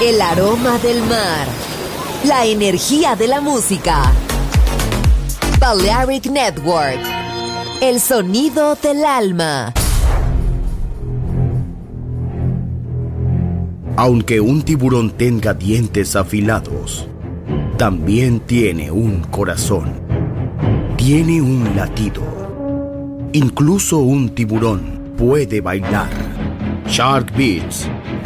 El aroma del mar. La energía de la música. Balearic Network. El sonido del alma. Aunque un tiburón tenga dientes afilados, también tiene un corazón. Tiene un latido. Incluso un tiburón puede bailar. Shark Beats.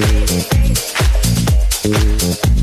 Thank you.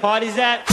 party's at?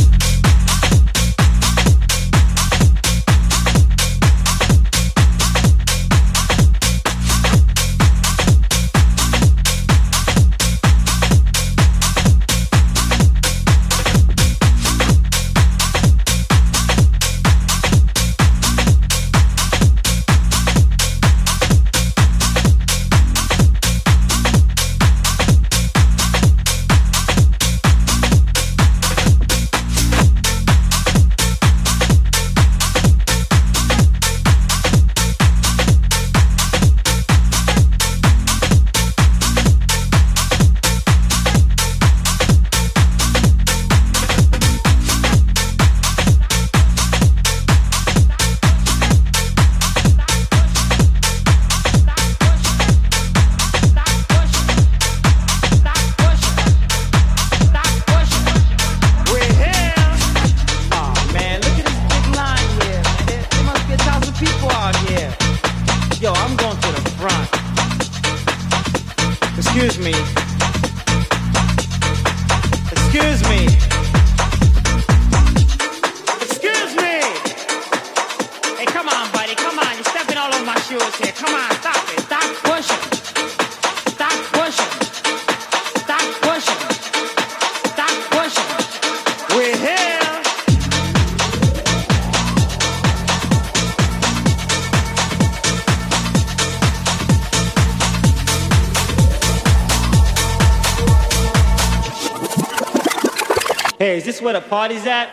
Party's at.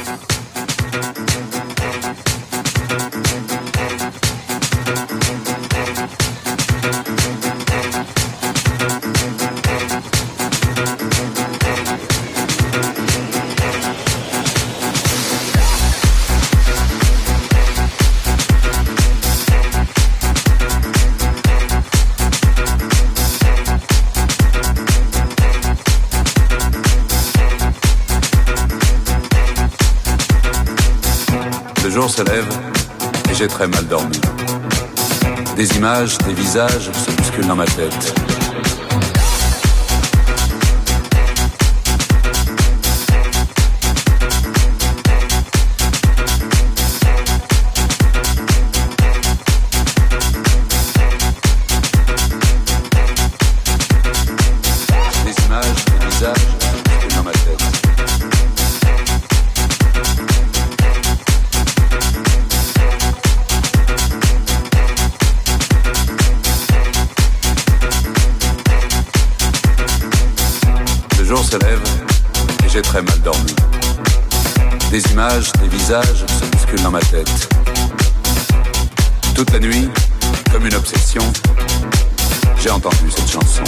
Se lève et j'ai très mal dormi. Des images, des visages se bousculent dans ma tête. Des visages se bousculent dans ma tête. Toute la nuit, comme une obsession, j'ai entendu cette chanson.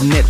Balearic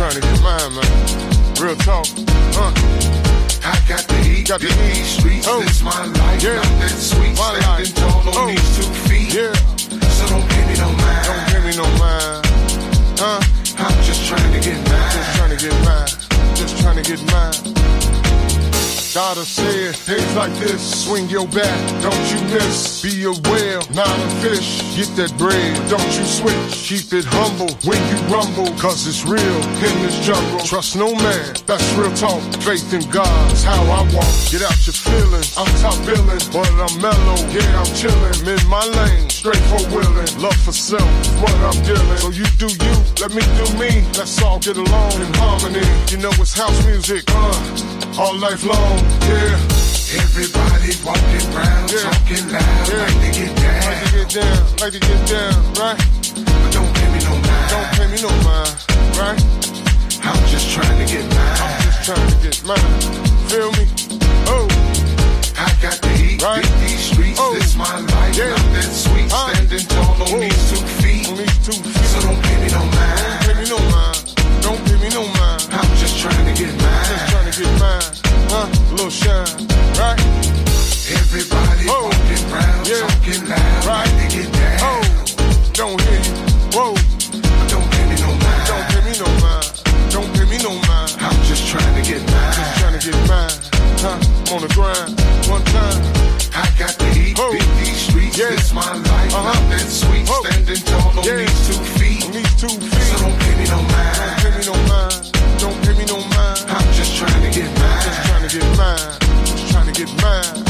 Trying to get mine, man. Real talk. Uh. I got the heat, got the heat. streets. Oh. It's my life, yeah. not that sweet. My Standing life. tall on oh. these two feet. Yeah. So don't give me no mind. Don't give me no mind. Huh? I'm just trying to get mine. Just trying to get mine. Just trying to get mine. Say it, things like this, swing your bat, don't you miss. Be a whale, not a fish. Get that bread, don't you switch. Keep it humble when you rumble, cause it's real in this jungle. Trust no man, that's real talk. Faith in God's how I walk. Get out your feelings, I'm top billing, but I'm mellow, yeah, I'm chillin'. In my lane, straight for willing. Love for self, what I'm dealing. So you do you, let me do me. Let's all get along in harmony. You know it's house music, uh all life long, yeah. Everybody walking around, yeah. talking loud, yeah. like to get down. Like to get down, like to get down, right? But don't pay me no mind. Don't pay me no mind, right? I'm just trying to get mine. I'm just trying to get mine. Feel me? Oh. I got the heat, right? beat these streets. Oh. This my life, yeah. not that sweet. Uh. Standing tall on Whoa. these two feet. On these two feet. So don't pay me no mind. Don't pay me no mind. Don't pay me no mind. I'm just trying to get mine. Just trying mine huh? A little shine, right? Everybody oh. walking yeah. talking loud, right? They get down. Oh, don't hear you. Whoa. Don't pay me no mind. Don't pay me no mind. Don't pay me no mind. I'm just trying to get mine. Just trying to get mine. Huh? I'm on the grind. One time. I got the heat, oh. beat these streets. Yeah. It's my life, uh-huh. not that sweet. Oh. Standing tall on yeah. these two feet. On these two feet. So don't pay me no mind. Don't pay me no mind. Get mine.